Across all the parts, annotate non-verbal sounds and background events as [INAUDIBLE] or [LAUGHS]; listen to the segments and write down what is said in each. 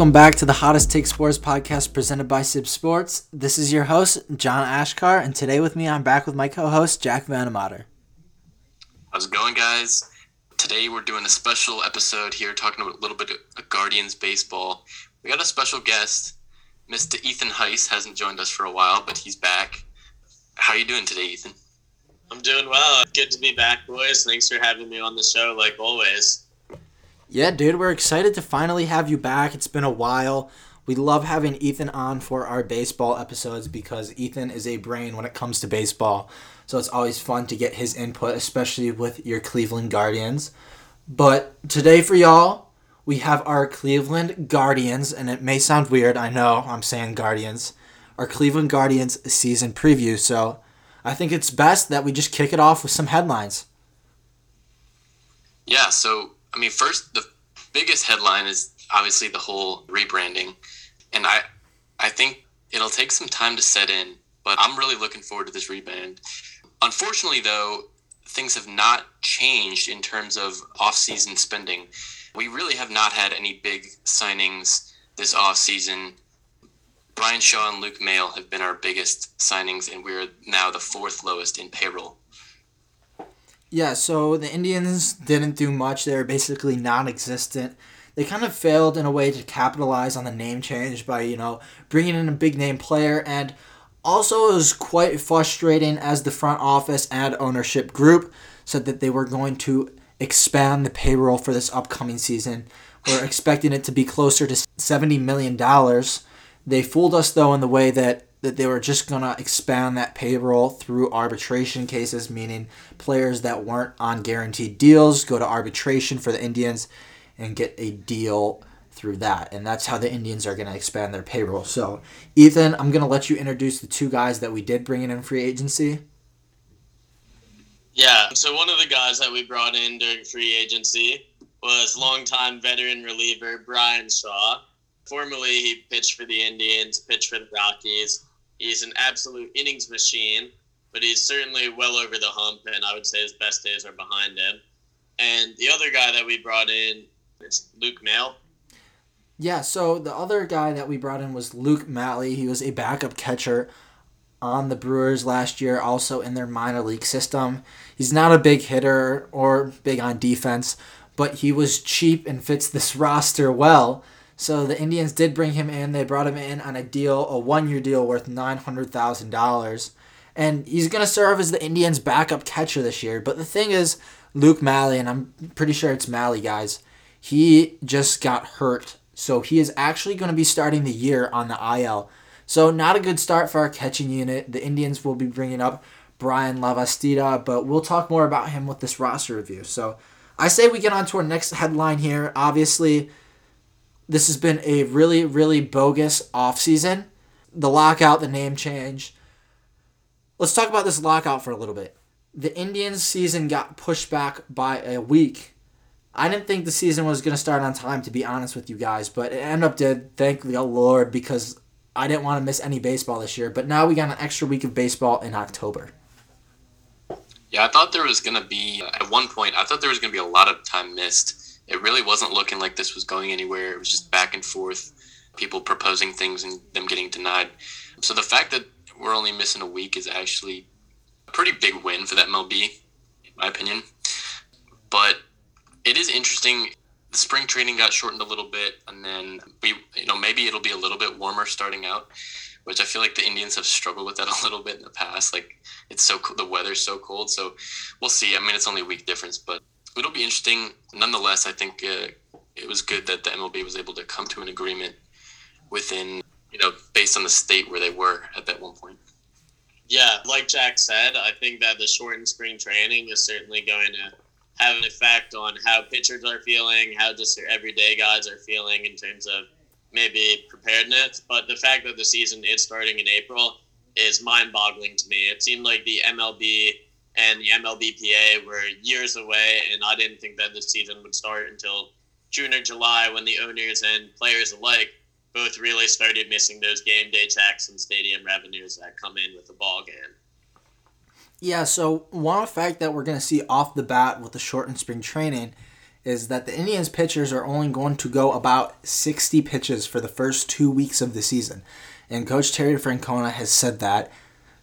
Welcome back to the Hottest Take Sports podcast presented by CIBB Sports. This is your host, John Achkar, and today with me, I'm back with my co host, Jack Vandemotter. How's it going, guys? Today we're doing a special episode here talking a little bit of Guardians baseball. We got a special guest. Mr. Ethan Heiss hasn't joined us for a while, but he's back. How are you doing today, Ethan? I'm doing well. Good to be back, boys. Thanks for having me on the show, like always. Yeah, dude, we're excited to finally have you back. It's been a while. We love having Ethan on for our baseball episodes because Ethan is a brain when it comes to baseball. So it's always fun to get his input, especially with your Cleveland Guardians. But today for y'all, we have our Cleveland Guardians, and it may sound weird, I know I'm saying Guardians, our Cleveland Guardians season preview. So I think it's best that we just kick it off with some headlines. Yeah, so I mean, first, the biggest headline is obviously the whole rebranding, and I, I think it'll take some time to set in. But I'm really looking forward to this rebrand. Unfortunately, though, things have not changed in terms of off-season spending. We really have not had any big signings this off-season. Bryan Shaw and Luke Maile have been our biggest signings, and we're now the fourth lowest in payroll. Yeah, so the Indians didn't do much. They were basically non existent. They kind of failed in a way to capitalize on the name change by, you know, bringing in a big name player. And also, it was quite frustrating as the front office and ownership group said that they were going to expand the payroll for this upcoming season. We're expecting it to be closer to $70 million. They fooled us, though, in the way that that they were just going to expand that payroll through arbitration cases, meaning players that weren't on guaranteed deals go to arbitration for the Indians and get a deal through that. And that's how the Indians are going to expand their payroll. So, Ethan, I'm going to let you introduce the two guys that we did bring in in free agency. Yeah, so one of the guys that we brought in during free agency was longtime veteran reliever Bryan Shaw. Formerly, he pitched for the Indians, pitched for the Rockies, He's an absolute innings machine, but he's certainly well over the hump, and I would say his best days are behind him. And the other guy that we brought in is Luke Maile. Yeah, so the other guy that we brought in was Luke Maile. He was a backup catcher on the Brewers last year, also in their minor league system. He's not a big hitter or big on defense, but he was cheap and fits this [LAUGHS] roster well. So the Indians did bring him in. They brought him in on a deal, a one-year deal worth nine hundred thousand dollars, and he's gonna serve as the Indians' backup catcher this year. But the thing is, Luke Maile, and I'm pretty sure it's Maile, guys. He just got hurt, so he is actually going to be starting the year on the IL. So not a good start for our catching unit. The Indians will be bringing up Bryan Lavastida, but we'll talk more about him with this roster review. So I say we get on to our next headline here. Obviously, this has been a really, really bogus offseason. The lockout, the name change. Let's talk about this lockout for a little bit. The Indians season got pushed back by a week. I didn't think the season was going to start on time, to be honest with you guys, but it ended up did. Thank the Lord, because I didn't want to miss any baseball this year. But now we got an extra week of baseball in October. Yeah, I thought there was going to be, at one point, I thought there was going to be a lot of time missed it really wasn't looking like this was going anywhere. It was just back and forth, people proposing things and them getting denied. So the fact that we're only missing a week is actually a pretty big win for that MLB, in my opinion. But it is interesting. The spring training got shortened a little bit, and then we, you know, maybe it'll be a little bit warmer starting out, which I feel like the Indians have struggled with that [LAUGHS] a little bit in the past. Like it's so the weather's so cold, so we'll see. I mean, it's only a week difference, but it'll be interesting. Nonetheless, I think uh, it was good that the MLB was able to come to an agreement within, you know, based on the state where they were at that one point. Yeah, like Jack said, I think that the shortened spring training is certainly going to have an effect on how pitchers are feeling, how just their everyday guys are feeling in terms of maybe preparedness. But the fact that the season is starting in April is mind boggling to me. It seemed like the MLB and the MLBPA were years away, and I didn't think that this season would start until June or July when the owners and players alike both really started missing those game day tax and stadium revenues that come in with the ball game. Yeah, so one effect that we're going to see off the bat with the shortened spring training is that the Indians pitchers are only going to go about 60 pitches for the first two weeks of the season. And Coach Terry Francona has said that.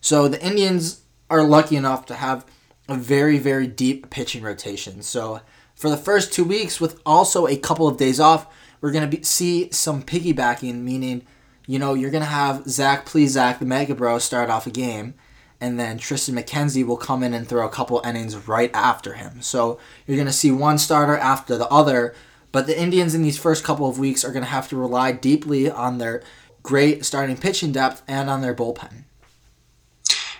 So the Indians are lucky enough to have a very, very deep pitching rotation. So for the first two weeks, with also a couple of days off, we're going to see some piggybacking, meaning, you know, you're going to have Zach please, Zach, the Mega Bro, start off a game and then Tristan McKenzie will come in and throw a couple innings right after him. So you're going to see one starter after the other, but the Indians in these first couple of weeks are going to have to rely deeply on their great starting pitching depth and on their bullpen.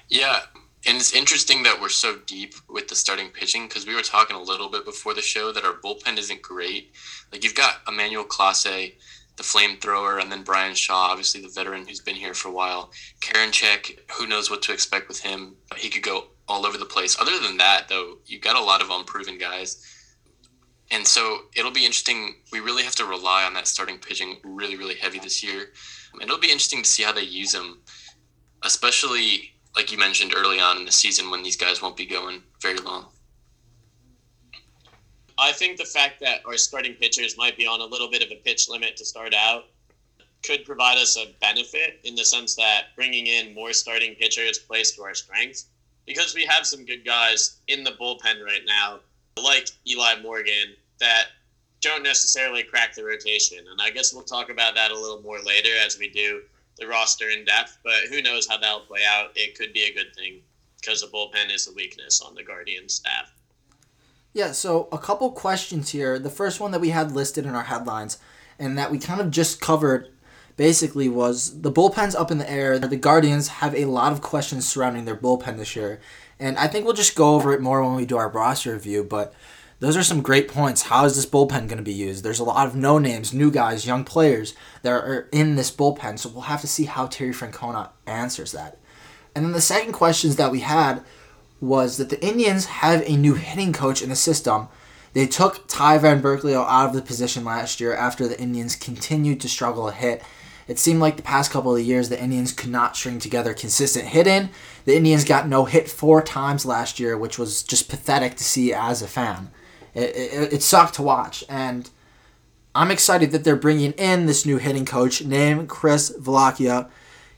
Yeah, and it's interesting that we're so deep with the starting pitching because we were talking a little bit before the show that our bullpen isn't great. Like you've got Emmanuel Clase, the flamethrower, and then Bryan Shaw, obviously the veteran who's been here for a while. Karinchak, who knows what to expect with him? He could go all over the place. Other than that, though, you've got a lot of unproven guys. And so it'll be interesting. We really have to rely on that starting pitching really, really heavy this year. And it'll be interesting to see how they use them, especially like you mentioned early on in the season when these guys won't be going very long. I think the fact that our starting pitchers might be on a little bit of a pitch limit to start out could provide us a benefit in the sense that bringing in more starting pitchers plays to our strengths because we have some good guys in the bullpen right now, like Eli Morgan, that don't necessarily crack the rotation. And I guess we'll talk about that a little more later as we do the roster in depth, but who knows how that'll play out. It could be a good thing because the bullpen is a weakness on the Guardian staff. Yeah, so a couple questions here. The first one that we had listed in our headlines and that we kind of just covered basically was the bullpen's up in the air. The Guardians have a lot of questions surrounding their bullpen this year. And I think we'll just go over it more when we do our roster review, but those are some great points. How is this bullpen going to be used? There's a lot of no names, new guys, young players that are in this bullpen, so we'll have to see how Terry Francona answers that. And then the second questions that we had was that the Indians have a new hitting coach in the system. They took Ty Van Burkleo out of the position last year after the Indians continued to struggle to hit. It seemed like the past couple of years the Indians could not string together consistent hitting. The Indians got no hit four times last year, which was just pathetic to see as a fan. It, it, it sucked to watch, and I'm excited that they're bringing in this new hitting coach named Chris Valaika.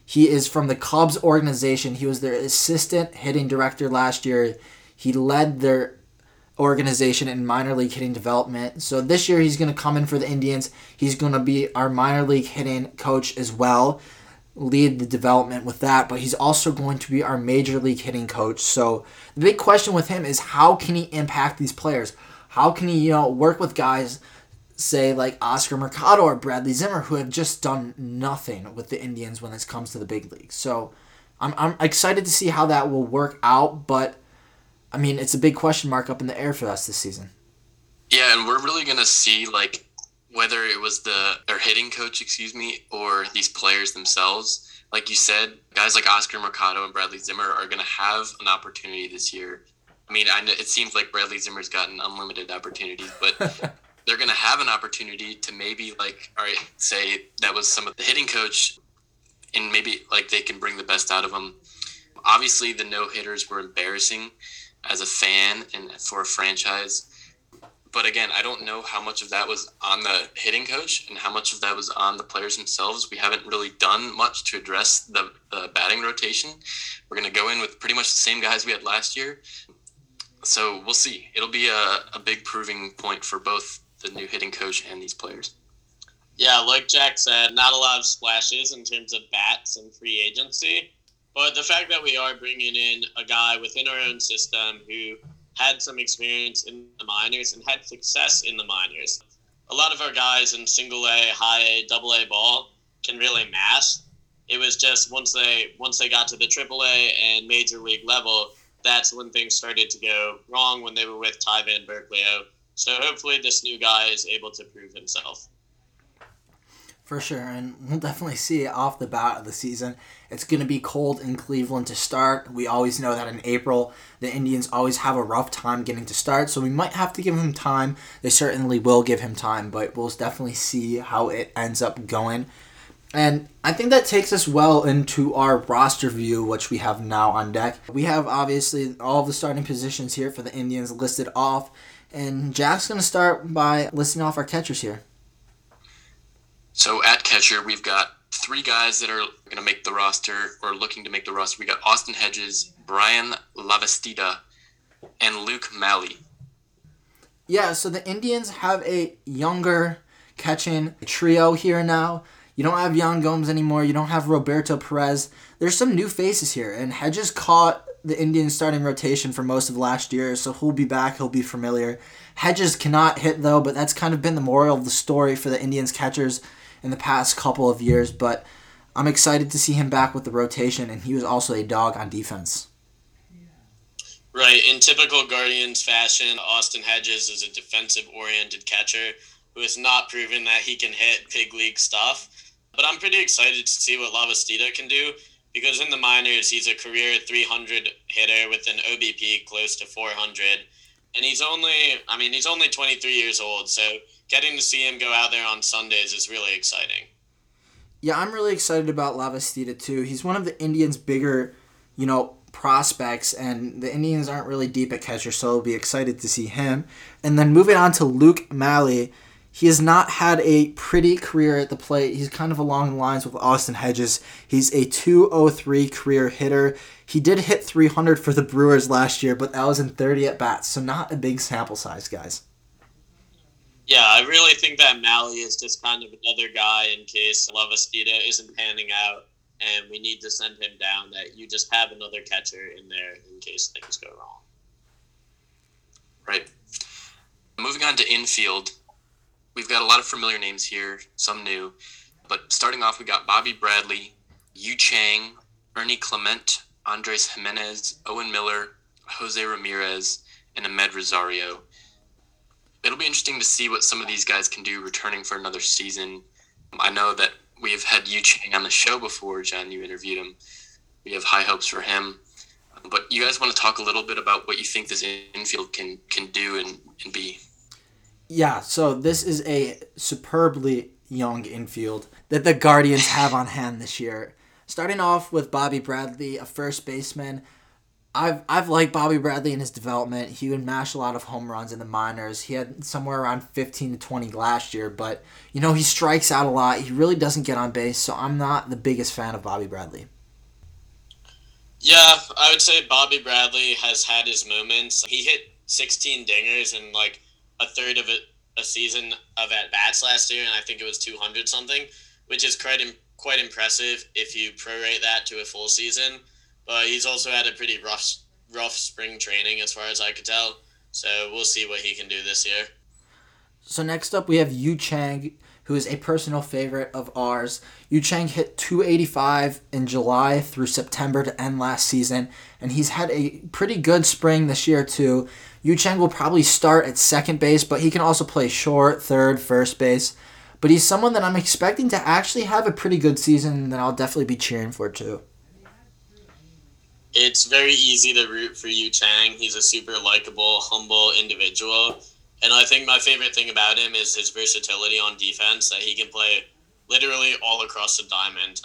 He is from the Cubs organization. He was their assistant hitting director last year. He led their organization in minor league hitting development. So this year he's going to come in for the Indians. He's going to be our minor league hitting coach as well, lead the development with that, but he's also going to be our major league hitting coach. So the big question with him is how can he impact these players? How can he, you know, work with guys say like Oscar Mercado or Bradley Zimmer, who have just done nothing with the Indians when it comes to the big leagues. So I'm, I'm excited to see how that will work out, but I mean, it's a big question mark up in the air for us this season. Yeah, and we're really gonna see like whether it was the their hitting coach, excuse me, or these players themselves. Like you said, guys like Oscar Mercado and Bradley Zimmer are gonna have an opportunity this year. I mean, I know, it seems like Bradley Zimmer's gotten unlimited opportunities, but [LAUGHS] they're going to have an opportunity to maybe like all right say that was some of the hitting coach and maybe like they can bring the best out of them obviously the no hitters were embarrassing as a fan and for a franchise but again i don't know how much of that was on the hitting coach and how much of that was on the players themselves. We haven't really done much to address the, the batting rotation. We're going to go in with pretty much the same guys we had last year. So we'll see. It'll be a, a big proving point for both the new hitting coach and these players. Yeah, like Jack said, not a lot of splashes in terms of bats and free agency. But the fact that we are bringing in a guy within our own system who had some experience in the minors and had success in the minors. A lot of our guys in single A, high A, double A ball can really mash. It was just once they once they got to the triple A and major league level, that's when things started to go wrong when they were with Ty Van Burkleo so hopefully, this new guy is able to prove himself. For sure, and we'll definitely see it off the bat of the season. It's going to be cold in Cleveland to start. We always know that in April, the Indians always have a rough time getting to start, so we might have to give him time. They certainly will give him time, but we'll definitely see how it ends up going. And I think that takes us well into our roster view, which we have now on deck. We have obviously all the starting positions here for the Indians listed off And Jack's going to start by listing off our catchers here. So at catcher, we've got three guys that are going to make the roster or looking to make the roster. We got Austin Hedges, Bryan Lavastida, and Luke Maile. Yeah, so the Indians have a younger catching trio here now. You don't have Yan Gomes anymore. You don't have Roberto Perez. There's some new faces here, and Hedges caught the Indians starting rotation for most of last year, so he'll be back. He'll be familiar. Hedges cannot hit though, but that's kind of been the moral of the story for the Indians catchers in the past couple of years. But I'm excited to see him back with the rotation, and he was also a dog on defense. Right. In typical Guardians fashion, Austin Hedges is a defensive oriented catcher who has not proven that he can hit big league stuff. But I'm pretty excited to see what Lavastida can do because in the minors, he's a career 300 hitter with an OBP close to 400. And he's only, I mean, he's only 23 years old. So getting to see him go out there on Sundays is really exciting. Yeah, I'm really excited about Lavastida too. He's one of the Indians' bigger, you know, prospects, and the Indians aren't really deep at catcher, so I'll be excited to see him. And then moving on to Luke Maile, he has not had a pretty career at the plate. He's kind of along the lines with Austin Hedges. He's a 203 career hitter. He did hit 300 for the Brewers last year, but that was in 30 at bats, so not a big sample size, guys. Yeah, I really think that Maile is just kind of another guy in case Lavastida isn't panning out and we need to send him down, that you just have another catcher in there in case things go wrong. Right. Moving on to infield, we've got a lot of familiar names here, some new. But starting off, we got Bobby Bradley, Yu Chang, Ernie Clement, Andres Gimenez, Owen Miller, Jose Ramirez, and Amed Rosario. It'll be interesting to see what some of these guys can do returning for another season. I know that we've had Yu Chang on the show before, John. You interviewed him. We have high hopes for him. But you guys want to talk a little bit about what you think this infield can can do and, and be. Yeah, so this is a superbly young infield that the Guardians have on hand this year. Starting off with Bobby Bradley, a first baseman. I've I've liked Bobby Bradley in his development. He would mash a lot of home runs in the minors. He had somewhere around 15 to 20 last year, but you know, he strikes out a lot. He really doesn't get on base, so I'm not the biggest fan of Bobby Bradley. Yeah, I would say Bobby Bradley has had his moments. He hit 16 dingers and like a third of it a season of at bats last year, and I think it was 200 something, which is quite quite impressive if you prorate that to a full season. But he's also had a pretty rough rough spring training as far as I could tell. So we'll see what he can do this year. So next up we have Yu Chang, who is a personal favorite of ours. Yu Chang hit 285 in July through September to end last season, and he's had a pretty good spring this year too. Yu Chang will probably start at second base, but he can also play short, third, first base. But he's someone that I'm expecting to actually have a pretty good season that I'll definitely be cheering for too it's very easy to root for Yu Chang. He's a super likable, humble individual. And I think my favorite thing about him is his versatility on defense, that he can play literally all across the diamond.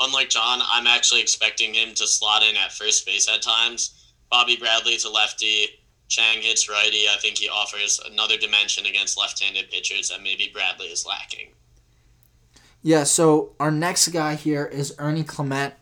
Unlike John, I'm actually expecting him to slot in at first base at times. Bobby Bradley's a lefty. Chang hits righty. I think he offers another dimension against left handed pitchers that maybe Bradley is lacking. Yeah, so our next guy here is Ernie Clement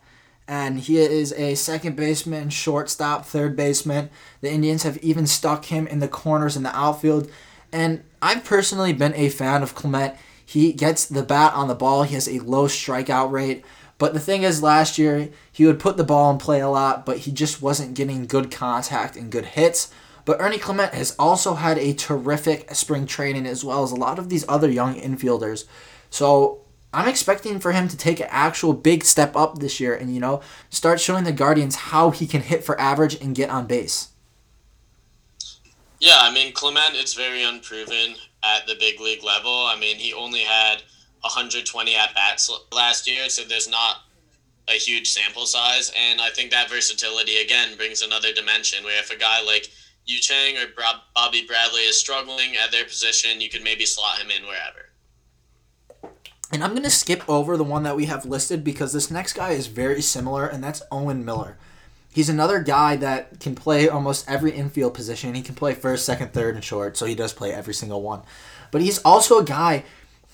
and he is a second baseman, shortstop, third baseman. The Indians have even stuck him in the corners in the outfield. And I've personally been a fan of Clement. He gets the bat on the ball, he has a low strikeout rate. But the thing is, last year, he would put the ball in play a lot, but he just wasn't getting good contact and good hits. But Ernie Clement has also had a terrific spring training as well as a lot of these other young infielders. So I'm expecting for him to take an actual big step up this year and, you know, start showing the Guardians how he can hit for average and get on base. Yeah, I mean, Clement is very unproven at the big league level. I mean, he only had 120 at bats last year, so there's not a huge sample size. And I think that versatility, again, brings another dimension where if a guy like Yu Chang or Bobby Bradley is struggling at their position, you could maybe slot him in wherever. And I'm going to skip over the one that we have listed because this next guy is very similar, and that's Owen Miller. He's another guy that can play almost every infield position. He can play first, second, third, and short, so he does play every single one. But he's also a guy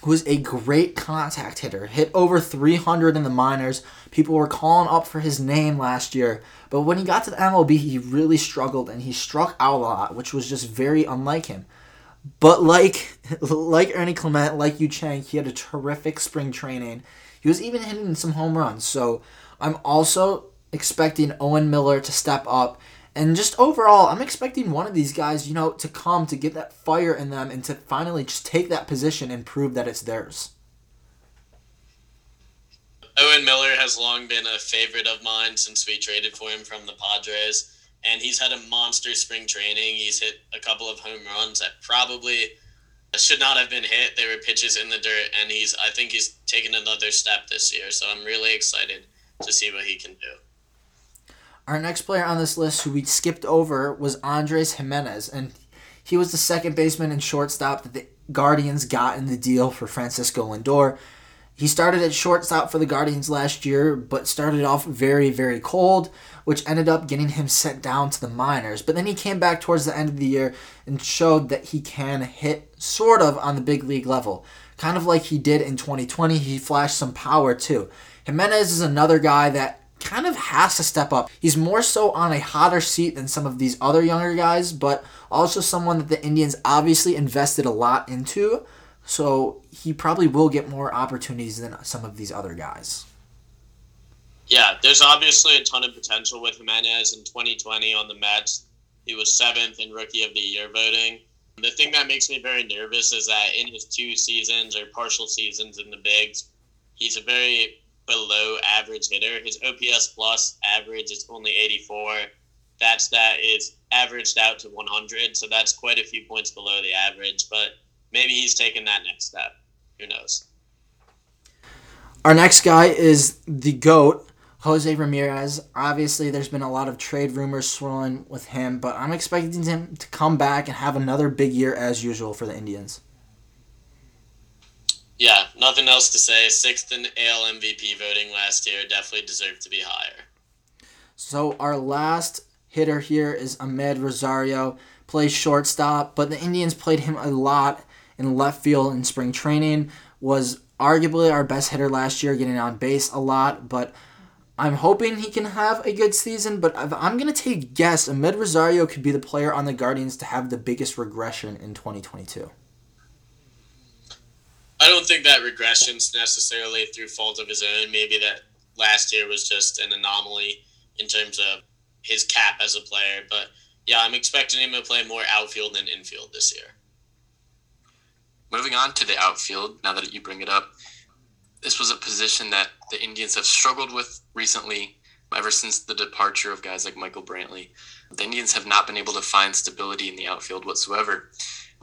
who is a great contact hitter. Hit over 300 in the minors. People were calling up for his name last year. But when he got to the MLB, he really struggled and he struck out a lot, which was just very unlike him. But like [LAUGHS] like Ernie Clement, like Yu Chang, he had a terrific spring training. He was even hitting some home runs. So I'm also expecting Owen Miller to step up. And just overall, I'm expecting one of these guys, you know, to come to get that fire in them and to finally just take that position and prove that it's theirs. Owen Miller has long been a favorite of mine since we traded for him from the Padres. And he's had a monster spring training. He's hit a couple of home runs that probably should not have been hit. They were pitches in the dirt, and he's I think he's taken another step this year. So I'm really excited to see what he can do. Our next player on this list who we skipped over was Andres Gimenez, and he was the second baseman and shortstop that the Guardians got in the deal for Francisco Lindor. He started at shortstop for the Guardians last year, but started off very, very cold, which ended up getting him sent down to the minors. But then he came back towards the end of the year and showed that he can hit sort of on the big league level. Kind of like he did in 2020, he flashed some power too. Gimenez is another guy that kind of has to step up. He's more so on a hotter seat than some of these other younger guys, but also someone that the Indians obviously invested a lot into. So he probably will get more opportunities than some of these other guys. Yeah, there's obviously a ton of potential with Gimenez in 2020 on the Mets. He was seventh in Rookie of the Year voting. The thing that makes me very nervous is that in his two seasons or partial seasons in the bigs, he's a very below average hitter. His OPS plus average is only 84. That stat is averaged out to 100, so that's quite a few points below the average. But maybe he's taken that next step. Who knows? Our next guy is the GOAT, Jose Ramirez. Obviously, there's been a lot of trade rumors swirling with him, but I'm expecting him to come back and have another big year as usual for the Indians. Yeah, nothing else to say. Sixth in AL MVP voting last year, definitely deserved to be higher. So our last hitter here is Amed Rosario, plays shortstop, but the Indians played him a lot in left field in spring training. Was arguably our best hitter last year, getting on base a lot, but I'm hoping he can have a good season, but I'm going to take guess. Amed Rosario could be the player on the Guardians to have the biggest regression in 2022. I don't think that regression's necessarily through fault of his own. Maybe that last year was just an anomaly in terms of his cap as a player. But yeah, I'm expecting him to play more outfield than infield this year. Moving on to the outfield, now that you bring it up, this was a position that the Indians have struggled with recently, ever since the departure of guys like Michael Brantley. The Indians have not been able to find stability in the outfield whatsoever.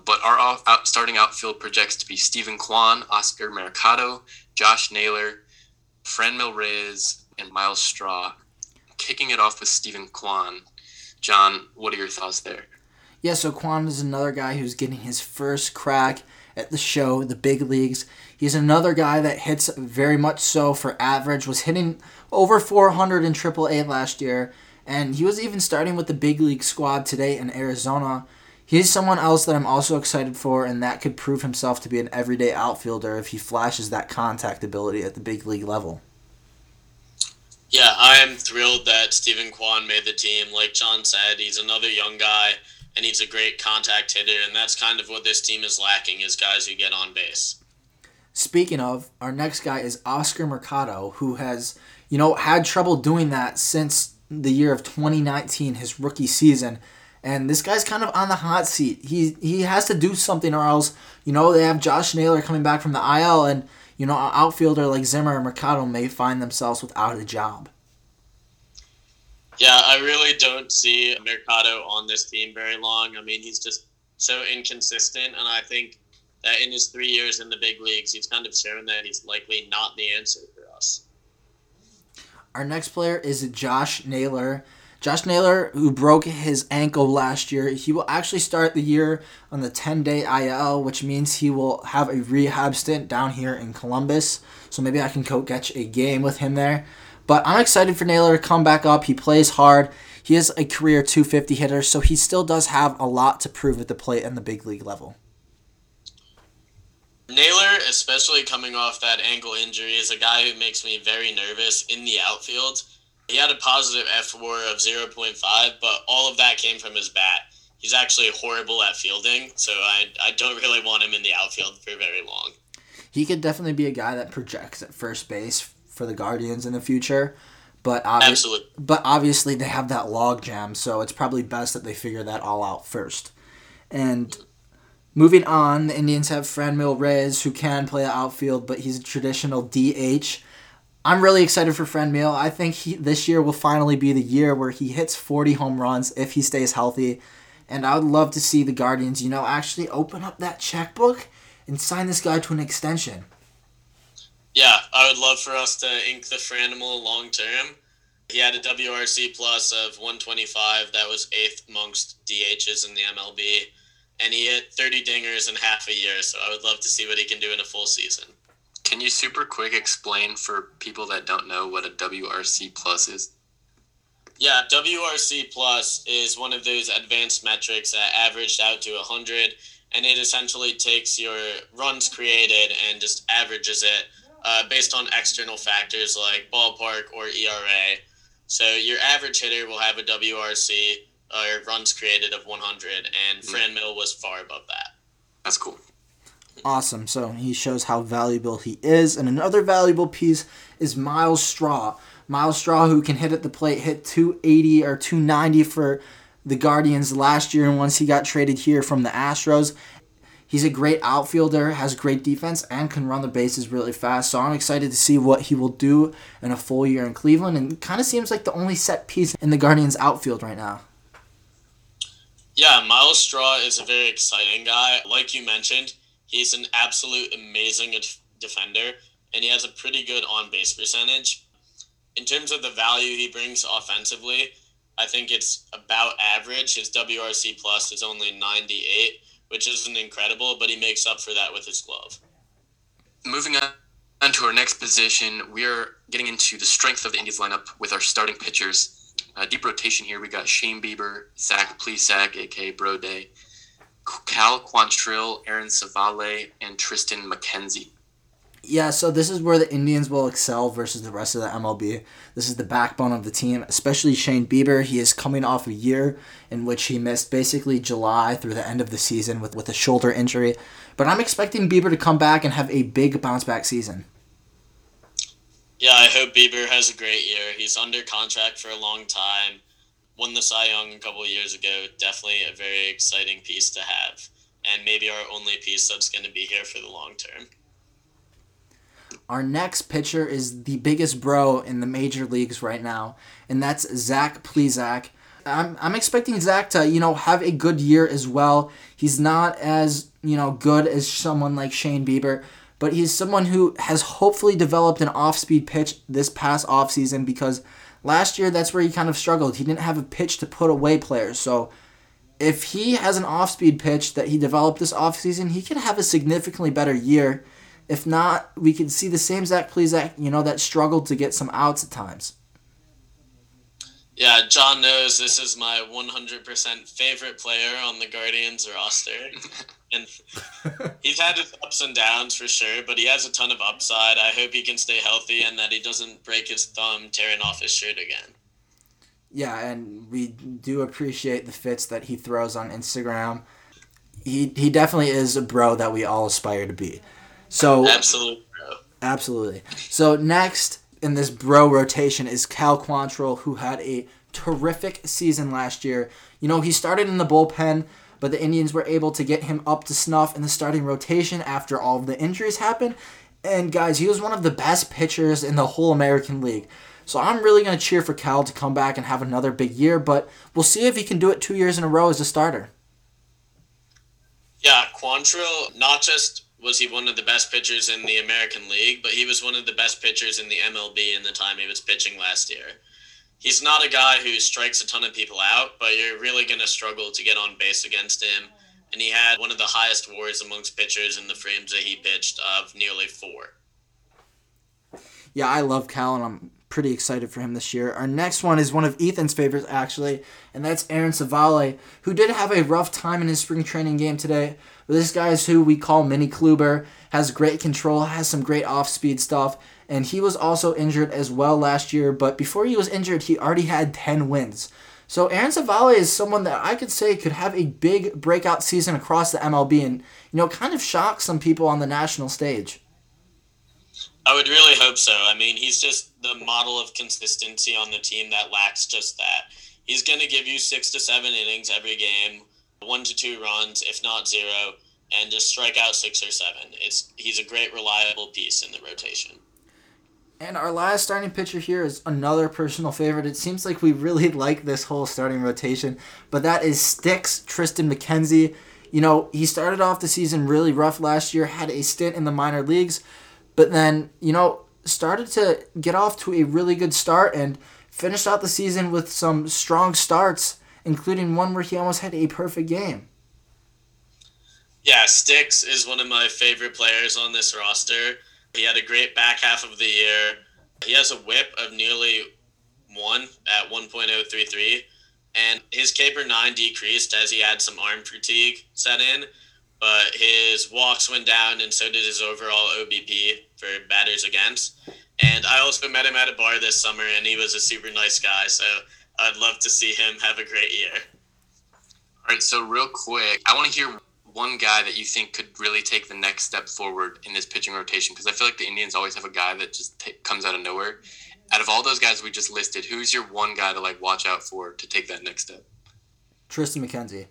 But our out, starting outfield projects to be Steven Kwan, Oscar Mercado, Josh Naylor, Franmil Reyes, and Myles Straw. Kicking it off with Steven Kwan. John, what are your thoughts there? Yeah, so Kwan is another guy who's getting his first crack at the show, the big leagues. He's another guy that hits very much so for average, was hitting over 400 in AAA last year, and he was even starting with the big league squad today in Arizona. He's someone else that I'm also excited for, and that could prove himself to be an everyday outfielder if he flashes that contact ability at the big league level. Yeah, I am thrilled that Steven Kwan made the team. Like John said, he's another young guy and he's a great contact hitter, and that's kind of what this team is lacking is guys who get on base. Speaking of, our next guy is Oscar Mercado, who has, you know, had trouble doing that since the year of 2019, his rookie season. And this guy's kind of on the hot seat. He he has to do something or else, you know, they have Josh Naylor coming back from the IL and, you know, an outfielder like Zimmer and Mercado may find themselves without a job. Yeah, I really don't see Mercado on this team very long. I mean, he's just so inconsistent, and I think that in his three years in the big leagues, he's kind of shown that he's likely not the answer for us. Our next player is Josh Naylor. Josh Naylor, who broke his ankle last year, he will actually start the year on the 10 day IL, which means he will have a rehab stint down here in Columbus. So maybe I can co catch a game with him there. But I'm excited for Naylor to come back up. He plays hard. He is a career 250 hitter, so he still does have a lot to prove at the plate and the big league level. Naylor, especially coming off that ankle injury, is a guy who makes me very nervous in the outfield. He had a positive fWAR of 0.5, but all of that came from his bat. He's actually horrible at fielding, so I, I don't [LAUGHS] really want him in the outfield for very long. He could definitely be a guy that projects at first base for the Guardians in the future. But obvi- Absolutely. but obviously they have that log jam, so it's probably best that they figure that all out first. And moving on, the Indians have Franmil Reyes, who can play the outfield, but he's a traditional DH. I'm really excited for Franmil. I think he, this year will finally be the year where he hits 40 home runs if he stays healthy. And I would love to see the Guardians, you know, actually open up that checkbook and sign this guy to an extension. Yeah, I would love for us to ink the Franimal long term. He had a WRC plus of 125. That was eighth amongst DHs in the MLB. And he hit 30 dingers in half a year, so I would love to see what he can do in a full season. Can you super quick explain for people that don't know what a WRC plus is? Yeah, WRC plus is one of those advanced metrics that averaged out to 100, and it essentially takes your runs created and just averages it uh, based on external factors like ballpark or ERA. So your average hitter will have a WRC or runs created of 100, and Franmil was far above that. That's cool. Awesome. So he shows how valuable he is. And another valuable piece is Myles Straw. Myles Straw, who can hit at the plate, hit 280 or 290 for the Guardians last year. And once he got traded here from the Astros, he's a great outfielder, has great defense, and can run the bases really fast. So I'm excited to see what he will do in a full year in Cleveland. And kind of seems like the only set piece in the Guardians outfield right now. Yeah, Myles Straw is a very exciting guy. Like you mentioned, he's an absolute amazing defender, and he has a pretty good on base percentage. In terms of the value he brings offensively, I think it's about average. His WRC plus is only 98, which isn't incredible, but he makes up for that with his glove. Moving on to our next position, we are getting into the strength of the Indians lineup with our starting pitchers. Uh, deep rotation here. We got Shane Bieber, Zach Plesac, aka Bro Day, Cal Quantrill, Aaron Civale, and Tristan McKenzie. Yeah, so this is where the Indians will excel versus the rest of the MLB. This is the backbone of the team, especially Shane Bieber. He is coming off a year in which he missed basically July through the end of the season with, with a shoulder injury. But I'm expecting Bieber to come back and have a big bounce back season. Yeah, I hope Bieber has a great year. He's under contract for a long time. Won the Cy Young a couple years ago. Definitely a very exciting piece to have. And maybe our only piece that's going to be here for the long term. Our next pitcher is the biggest bro in the major leagues right now, and that's Zach Plesac. I'm, I'm expecting Zach to, you know, have a good year as well. He's not as, you know, good as someone like Shane Bieber, but he's someone who has hopefully developed an off-speed pitch this past offseason because last year that's where he kind of struggled. He didn't have a pitch to put away players. So if he has an off-speed pitch that he developed this offseason, he could have a significantly better year. If not, we could see the same Zach Plesac, you know, that struggled to get some outs at times. Yeah, John knows this is my 100% favorite player on the Guardians roster. [LAUGHS] and he's had his ups and downs for sure, but he has a ton of upside. I hope he can stay healthy and that he doesn't break his thumb tearing off his shirt again. Yeah, and we do appreciate the fits that he throws on Instagram. He he definitely is a bro that we all aspire to be. So absolutely, bro. Absolutely. So next in this bro rotation is Cal Quantrill, who had a terrific season last year. You know, he started in the bullpen, but the Indians were able to get him up to snuff in the starting rotation after all of the injuries happened. And guys, he was one of the best pitchers in the whole American League. So I'm really going to cheer for Cal to come back and have another big year, but we'll see if he can do it two years in a row as a starter. Yeah, Quantrill, not just was he one of the best pitchers in the American League, but he was one of the best pitchers in the MLB in the time he was pitching last year. He's not a guy who strikes a ton of people out, but you're really going to struggle to get on base against him. And he had one of the highest WARs amongst pitchers in the frames that he pitched of nearly four. Yeah, I love Cal, and I'm pretty excited for him this year. Our next one is one of Ethan's favorites, actually, and that's Aaron Civale, who did have a rough time in his spring training game today. This guy is who we call Mini Kluber, has great control, has some great off speed stuff, and he was also injured as well last year. But before he was injured, he already had 10 wins. So Aaron Civale is someone that I could say could have a big breakout season across the MLB and, you know, kind of shock some people on the national stage. I would really hope so. I mean, he's just the model of consistency on the team that lacks just that. He's going to give you six to seven innings every game, one to two runs, if not zero, and just strike out six or seven. It's he's a great, reliable piece in the rotation. And our last starting pitcher here is another personal favorite. It seems like we really [LAUGHS] like this whole starting rotation, but that is Sticks Tristan McKenzie. You know, he started off the season really rough last year, had a stint in the minor leagues, but then, you know, started to get off to a really good start and finished out the season with some strong starts, including one where he almost had a perfect game. Yeah, Sticks is one of my favorite players on this roster. He had a great back half of the year. He has a whip of nearly one at 1.033, and his K per 9 decreased as he had some arm fatigue set in, but his walks went down, and so did his overall OBP for batters against. And I also met him at a bar this summer, and he was a super nice guy, so I'd love to see him have a great year. All right, so real quick, I want to hear one guy that you think could really take the next step forward in this pitching rotation? Because I feel like the Indians always have a guy that just t- comes out of nowhere. Out of all those guys we just listed, who's your one guy to like watch out for to take that next step? Tristan McKenzie.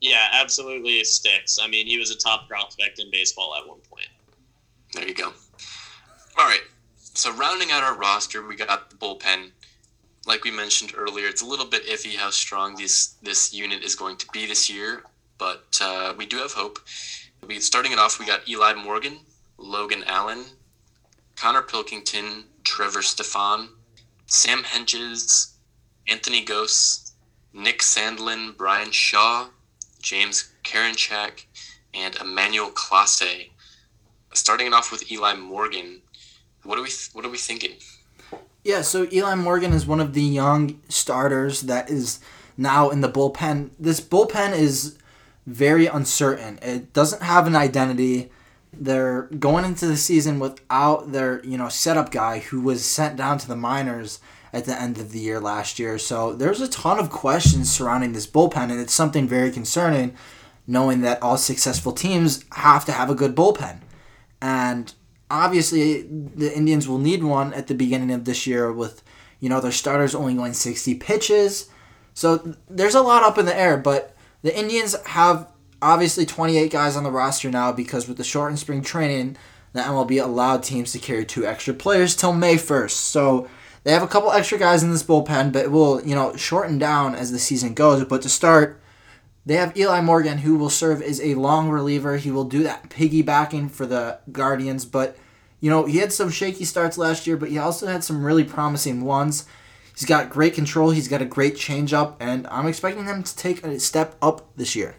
Yeah, absolutely sticks. I mean, he was a top prospect in baseball at one point. There you go. All right. So rounding out our roster, we got the bullpen. Like we mentioned earlier, it's a little bit iffy how strong this this unit is going to be this year but uh, we do have hope. We starting it off. We got Eli Morgan, Logan Allen, Connor Pilkington, Trevor Stephan, Sam Hentges, Anthony Gose, Nick Sandlin, Bryan Shaw, James Karinchak, and Emmanuel Clase. Starting it off with Eli Morgan, what are we what are we thinking? Yeah, so Eli Morgan is one of the young starters that is now in the bullpen. This bullpen is very uncertain. It doesn't have an identity. They're going into the season without their, you know, setup guy who was sent down to the minors at the end of the year last year. So there's a ton of questions surrounding this bullpen, and it's something very concerning knowing that all successful teams have to have a good bullpen. And obviously, the Indians will need one at the beginning of this year with, you know, their starters only going 60 pitches. So there's a lot up in the air, but the Indians have obviously 28 guys on the roster now because with the shortened spring training, the MLB allowed teams to carry two extra players till May 1st. So they have a couple extra guys in this bullpen, but it will, you know, shorten down as the season goes. But to start, they have Eli Morgan, who will serve as a long reliever. He will do that piggybacking for the Guardians. But, you know, he had some shaky starts last year, but he also had some really promising ones. He's got great control. He's got a great changeup, and I'm expecting him to take a step up this year.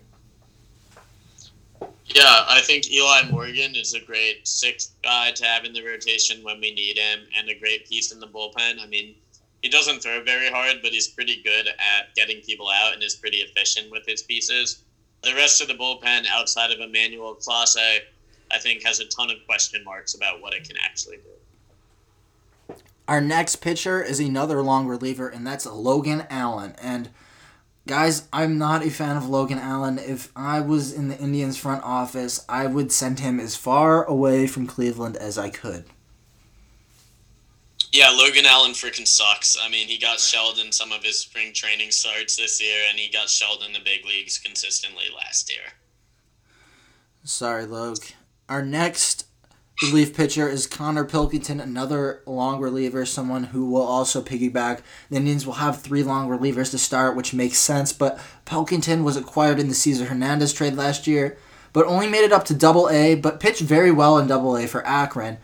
Yeah, I think Eli Morgan is a great sixth guy to have in the rotation when we need him, and a great piece in the bullpen. I mean, he doesn't throw very hard, but he's pretty good at getting people out and is pretty efficient with his pieces. The rest of the bullpen, outside of Emmanuel Clase, I think has a ton of question marks about what it can actually do. Our next pitcher is another long reliever, and that's Logan Allen. And guys, I'm not a fan of Logan Allen. If I was in the Indians front office, I would send him as far away from Cleveland as I could. Yeah, Logan Allen freaking sucks. I mean, he got shelled in some of his spring training starts this year, and he got shelled in the big leagues consistently last year. Sorry, Logue. Our next relief pitcher is Connor Pilkington, another long reliever, someone who will also piggyback. The Indians will have three long relievers to start, which makes sense, but Pilkington was acquired in the Cesar Hernandez trade last year, but only made it up to double A, but pitched very well in double A for Akron.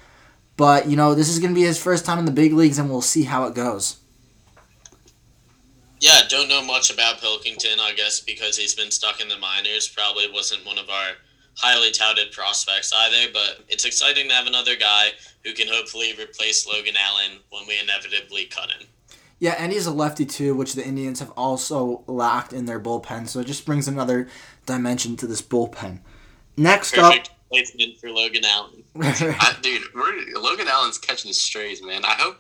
But, you know, this is going to be his first time in the big leagues, and we'll see how it goes. Yeah, don't know much about Pilkington, I guess, because he's been stuck in the minors. Probably wasn't one of our highly touted prospects either. But it's exciting to have another guy who can hopefully replace Logan Allen when we inevitably cut him. Yeah, and he's a lefty too, which the Indians have also lacked in their bullpen. So it just brings another dimension to this bullpen. Next Perfect up, placement for Logan Allen. I, dude, Logan Allen's catching strays, man. I hope,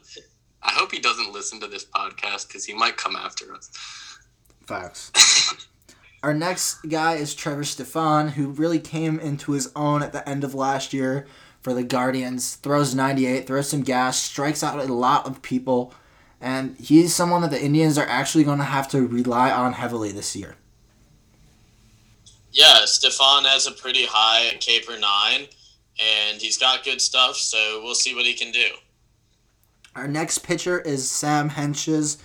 I hope he doesn't listen to this podcast because he might come after us. Facts. [LAUGHS] Our next guy is Trevor Stephan, who really came into his own at the end of last year for the Guardians. Throws 98, throws some gas, strikes out a lot of people, and he's someone that the Indians are actually going to have to rely on heavily this year. Yeah, Stephan has a pretty high K per nine, and he's got good stuff, so we'll see what he can do. Our next pitcher is Sam Hentges,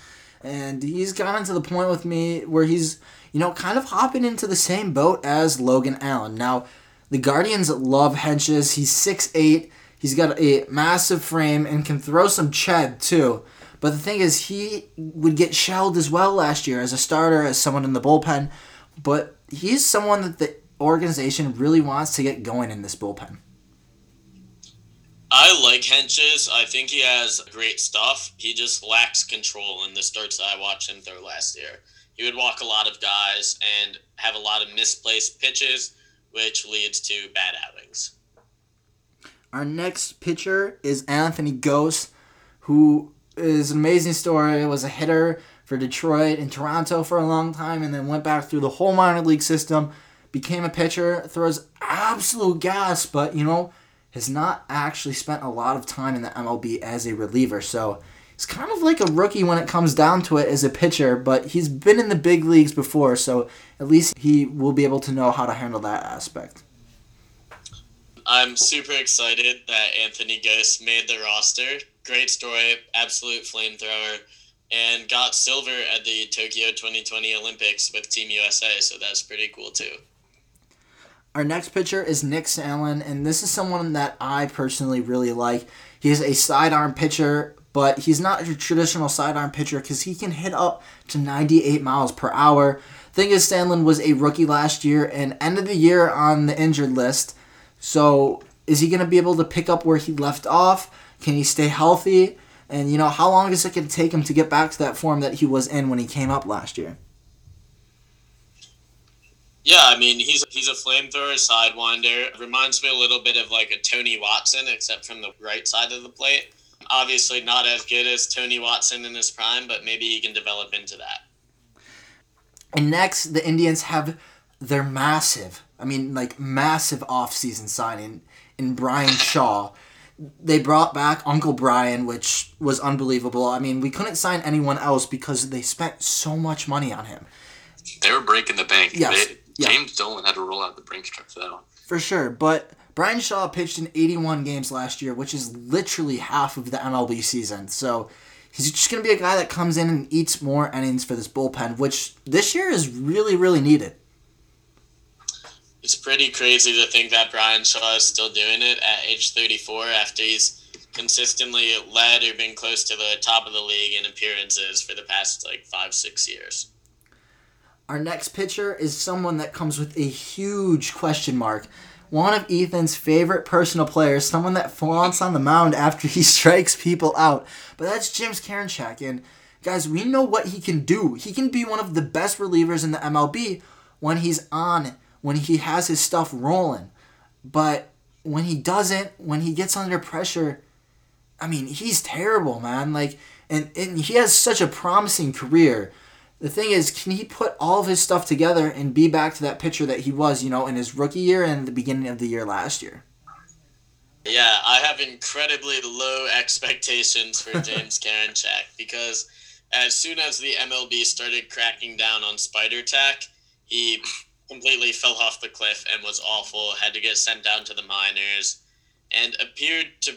and he's gotten to the point with me where he's you know, kind of hopping into the same boat as Logan Allen. Now, the Guardians love Hentges. He's 6'8. He's got a massive frame and can throw some ched too. But the thing is, he would get shelled as well last year as a starter, as someone in the bullpen. But he's someone that the organization really wants to get going in this bullpen. I like Hentges. I think he has great stuff. He just lacks control in the starts I watched him throw last year he would walk a lot of guys and have a lot of misplaced pitches, which leads to bad outings. Our next pitcher is Anthony Gose, who is an amazing story. Was a hitter for Detroit and Toronto for a long time, and then went back through the whole minor league system. Became a pitcher, throws absolute gas, but you know has not actually spent a lot of time in the MLB as a reliever. So he's kind of like a rookie when it comes down to it as a pitcher, but he's been in the big leagues before, so at least he will be able to know how to handle that aspect. I'm super excited that Anthony Gose made the roster. Great story, absolute flamethrower, and got silver at the Tokyo 2020 Olympics with Team USA, so that's pretty cool too. Our next pitcher is Nick Sandlin, and this is someone that I personally really like. He's a sidearm pitcher but he's not a traditional sidearm pitcher because he can hit up to 98 miles per hour. Thing is, Sandlin was a rookie last year and ended the year on the injured list. So, is he going to be able to pick up where he left off? Can he stay healthy? And, you know, how long is it going to take him to get back to that form that he was in when he came up last year? Yeah, I mean he's he's a flamethrower sidewinder. Reminds me a little bit of like a Tony Watson, except from the right side of the plate obviously not as good as Tony Watson in his prime, but maybe he can develop into that. And next, the Indians have their massive, I mean, like massive offseason signing in Bryan [LAUGHS] Shaw. They brought back Uncle Bryan, which was unbelievable. I mean, we couldn't sign anyone else because they spent so much money on him. They were breaking the bank. Yes. They, yeah. James Dolan had to roll out the Brinks truck for that one. For sure, but Bryan Shaw pitched in 81 games last year, which is literally half of the MLB season. So he's just going to be a guy that comes in and eats more innings for this bullpen, which this year is really, really needed. It's pretty crazy to think that Bryan Shaw is still doing it at age 34 after he's consistently led or been close to the top of the league in appearances for the past like five, six years. Our next pitcher is someone that comes with a huge question mark one of Ethan's favorite personal players, someone that flaunts on the mound after he [LAUGHS] strikes people out. But that's James Karinchak. And guys, we know what he can do. He can be one of the best relievers in the MLB when he's on, when he has his stuff rolling. But when he doesn't, when he gets under pressure, I mean, he's terrible, man. Like, and, and he has such a promising career the thing is, can he put all of his stuff together and be back to that pitcher that he was, you know, in his rookie year and the beginning of the year last year? Yeah, I have incredibly low [LAUGHS] expectations for James Karinchak because as soon as the MLB started cracking down on Spider Tack, he [CLEARS THROAT] completely fell off the cliff and was awful. Had to get sent down to the minors, and appeared to.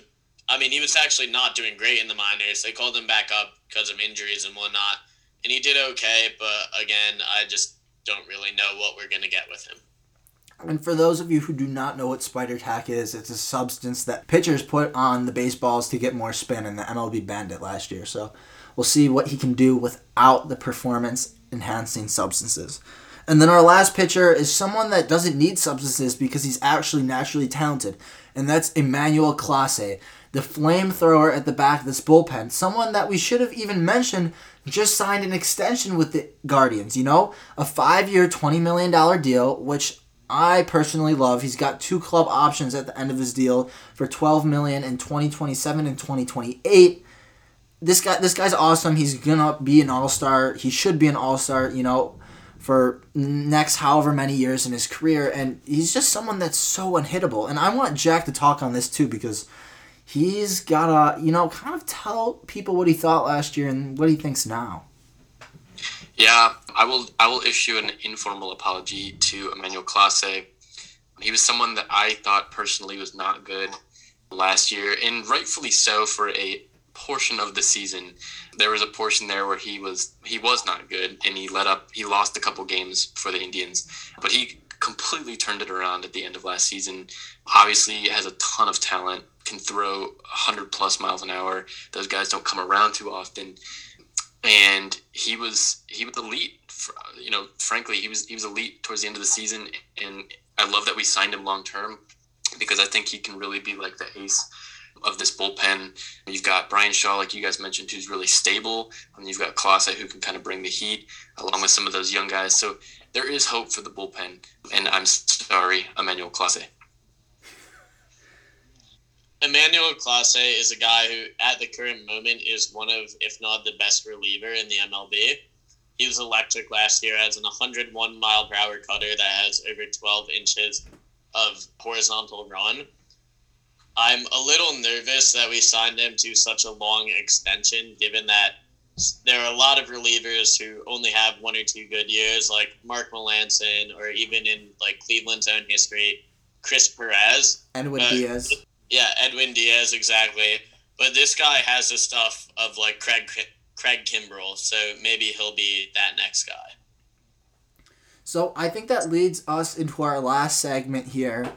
I mean, he was actually not doing great in the minors. They called him back up because of injuries and whatnot and he did okay. But again, I just don't really know what we're gonna get with him. And for those of you who do not know what spider tack is, it's a substance that pitchers put on the baseballs to get more spin, and the MLB banned it last year. So we'll see what he can do without the performance enhancing substances. And then our last pitcher is someone that doesn't need substances because he's actually naturally talented, and that's Emmanuel Clase, the flamethrower at the back of this bullpen. Someone that we should have even mentioned just signed an extension with the Guardians, you know? A five year, $20 million deal, which I personally love. He's got two club options at the end of his deal for 12 million in 2027 and 2028. This guy this guy's awesome. He's to be an all-star. He should be an all-star, you know, for next however many years in his career and he's just someone that's so unhittable. And I want Jack to talk on this too because he's got to, you know, kind of tell people what he thought last year and what he thinks now. Yeah, I will. I will issue an informal apology to Emmanuel Clase. He was someone that I thought personally was not good last year, and rightfully so for a portion of the season. There was a portion there where he was he was not good, and he let up. He lost a couple games for the Indians, but he completely turned it around at the end of last season. Obviously, has a ton of talent, can throw 100 plus miles an hour. Those guys don't come around too often and he was he was elite. You know, frankly, he was he was elite towards the end of the season, and I love that we signed him long term because I think he can really be like the ace of this bullpen. You've got Bryan Shaw, like you guys mentioned, who's really stable, and you've got Clase who can kind of bring the heat along with some of those young guys. So there is hope for the bullpen, and I'm sorry, Emmanuel Clase. Emmanuel Clase is a guy who, at the current moment, is one of, if not the best reliever in the MLB. He was electric last year, has an 101 mile per hour cutter that has over 12 inches of horizontal run. I'm a little nervous that we signed him to such a long extension, given that there are a lot of relievers who only have one or two good years, like Mark Melancon, or even in like Cleveland's own history, Chris Perez. Edwin Diaz. Yeah, Edwin Diaz, exactly. But this guy has the stuff of like Craig Craig Kimbrel, so maybe he'll be that next guy. So I think that leads us into our last segment here,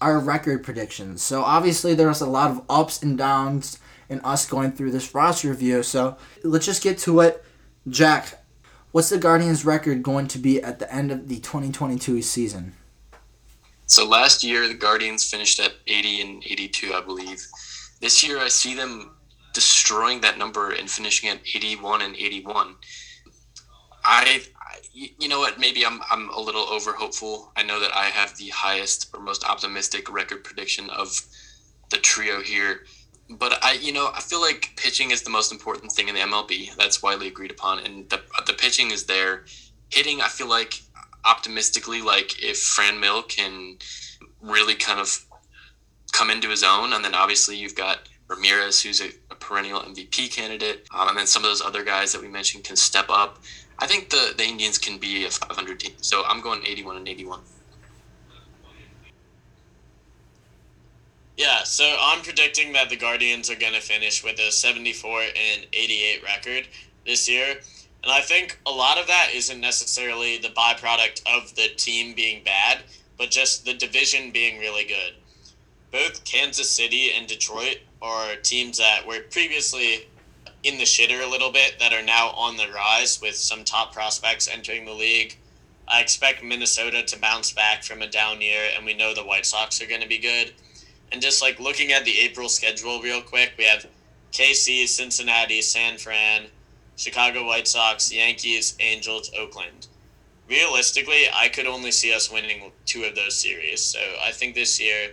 our record predictions. So obviously there's a lot of ups and downs in us going through this roster review. So let's just get to it. Jack, what's the Guardians' record going to be at the end of the 2022 season? So last year the Guardians finished at 80 and 82, I believe. This year I see them destroying that number and finishing at 81 and 81. I, You know what? Maybe I'm I'm a little over hopeful. I know that I have the highest or most optimistic record prediction of the trio here, but I you know I feel like pitching is the most important thing in the MLB. That's widely agreed upon, and the the pitching is there. Hitting, I feel like optimistically, like if Franmil can really kind of come into his own, and then obviously you've got Ramirez, who's a, a perennial MVP candidate, um, and then some of those other guys that we mentioned can step up. I think the, the Indians can be a 500 team. So I'm going 81 and 81. Yeah, so I'm predicting that the Guardians are going to finish with a 74 and 88 record this year. And I think a lot of that isn't necessarily the byproduct of the team being bad, but just the division being really good. Both Kansas City and Detroit are teams that were previously in the shitter a little bit that are now on the rise with some top prospects entering the league. I expect Minnesota to bounce back from a down year, and we know the White Sox are going to be good. And just like looking at the April schedule real quick, we have KC, Cincinnati, San Fran, Chicago White Sox, Yankees, Angels, Oakland. Realistically, I could only see us winning two of those series. So I think this year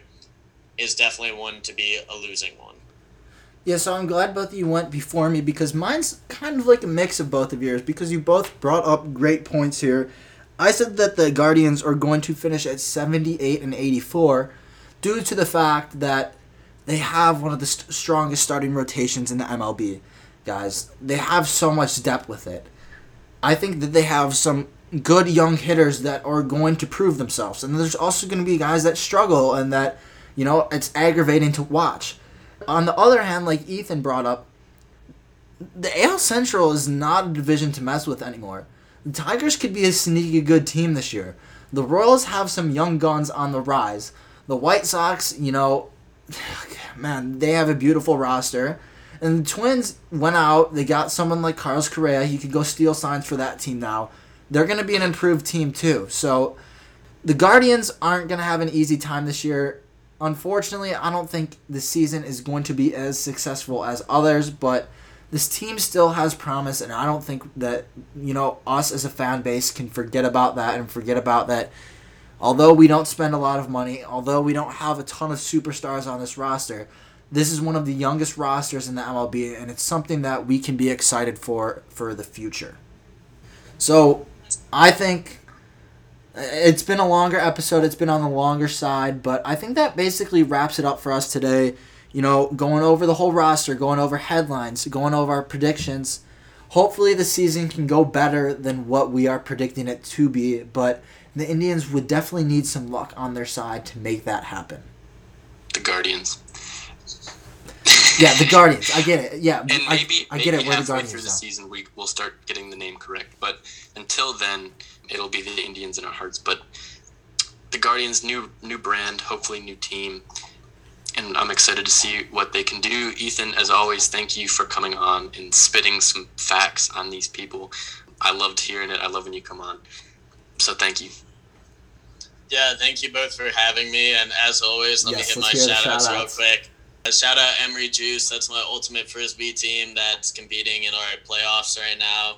is definitely one to be a losing one. Yeah, so I'm glad both of you went before me because mine's kind of like a mix of both of yours because you both brought up great points here. I said that the Guardians are going to finish at 78 and 84 due to the fact that they have one of the st- strongest starting rotations in the MLB guys. They have so much depth with it. I think that they have some good young hitters that are going to prove themselves. And there's also going to be guys that struggle and that, you know, it's aggravating to watch. On the other hand, like Ethan brought up, the AL Central is not a division to mess with anymore. The Tigers could be a sneaky good team this year. The Royals have some young guns on the rise. The White Sox, you know, [SIGHS] man, they have a beautiful roster. And the Twins went out. They got someone like Carlos Correa. He could go steal signs for that team now. they're going to be an improved team too. So the Guardians aren't going to have an easy time this year. Unfortunately, I don't think the season is going to be as successful as others, but this team still has promise, and I don't think that, you know, us as a fan base can forget about that and forget about that. Although we don't spend a lot of money, although we don't have a ton of superstars on this roster, this is one of the youngest rosters in the MLB, and it's something that we can be excited for for the future. So, I think it's been a longer episode. It's been on the longer side, but I think that basically wraps it up for us today. You know, going over the whole roster, going over headlines, going over our predictions. Hopefully, the season can go better than what we are predicting it to be, but the Indians would definitely need some luck on their side to make that happen. The Guardians. Yeah, the Guardians. I get it. [LAUGHS] Yeah, And I, maybe, I maybe get it. We're the Guardians through the now. season, we will start getting the name correct. But until then, it'll be the Indians in our hearts. But the Guardians, new new brand, hopefully new team, and I'm excited to see what they can do. Ethan, as always, thank you for coming on and spitting some facts on these people. I loved hearing it. I love when you come on. So thank you. Yeah, thank you both for having me. And as always, let Yes, me hit my hear shout outs real quick. Uh, Shout out Emory Juice. That's my ultimate frisbee team that's competing in our playoffs right now.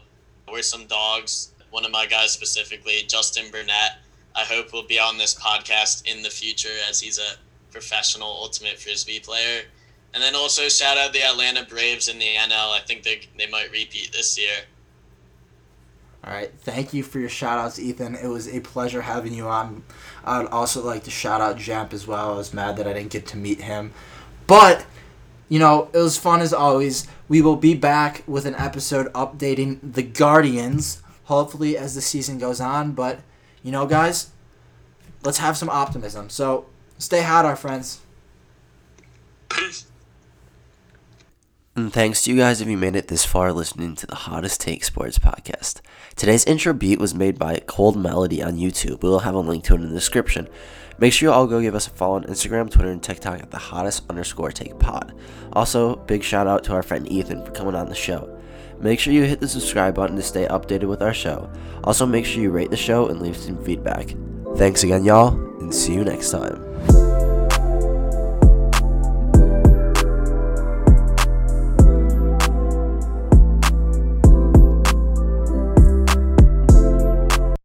We're some dogs. One of my guys specifically, Justin Burnett. I hope will be on this podcast in the future as he's a professional ultimate frisbee player. And then also shout out the Atlanta Braves in the NL. I think they they might repeat this year. All right. Thank you for your shout outs, Ethan. It was a pleasure having you on. I would also like to shout out Jamp as well. I was mad that I didn't get to meet him. But, you know, it was fun as always. We will be back with an episode updating the Guardians, hopefully, as the season goes on. But, you know, guys, let's have some optimism. So, stay hot, our friends. Peace. And thanks to you guys if you made it this far listening to the Hottest Take Sports podcast. Today's intro beat was made by Cold Melody on YouTube. We'll have a link to it in the description. Make sure you all go give us a follow on Instagram, Twitter, and TikTok at the hottest underscore take pod. Also, big shout out to our friend Ethan for coming on the show. Make sure you hit the subscribe button to stay updated with our show. Also, make sure you rate the show and leave some feedback. Thanks again, y'all, and see you next time.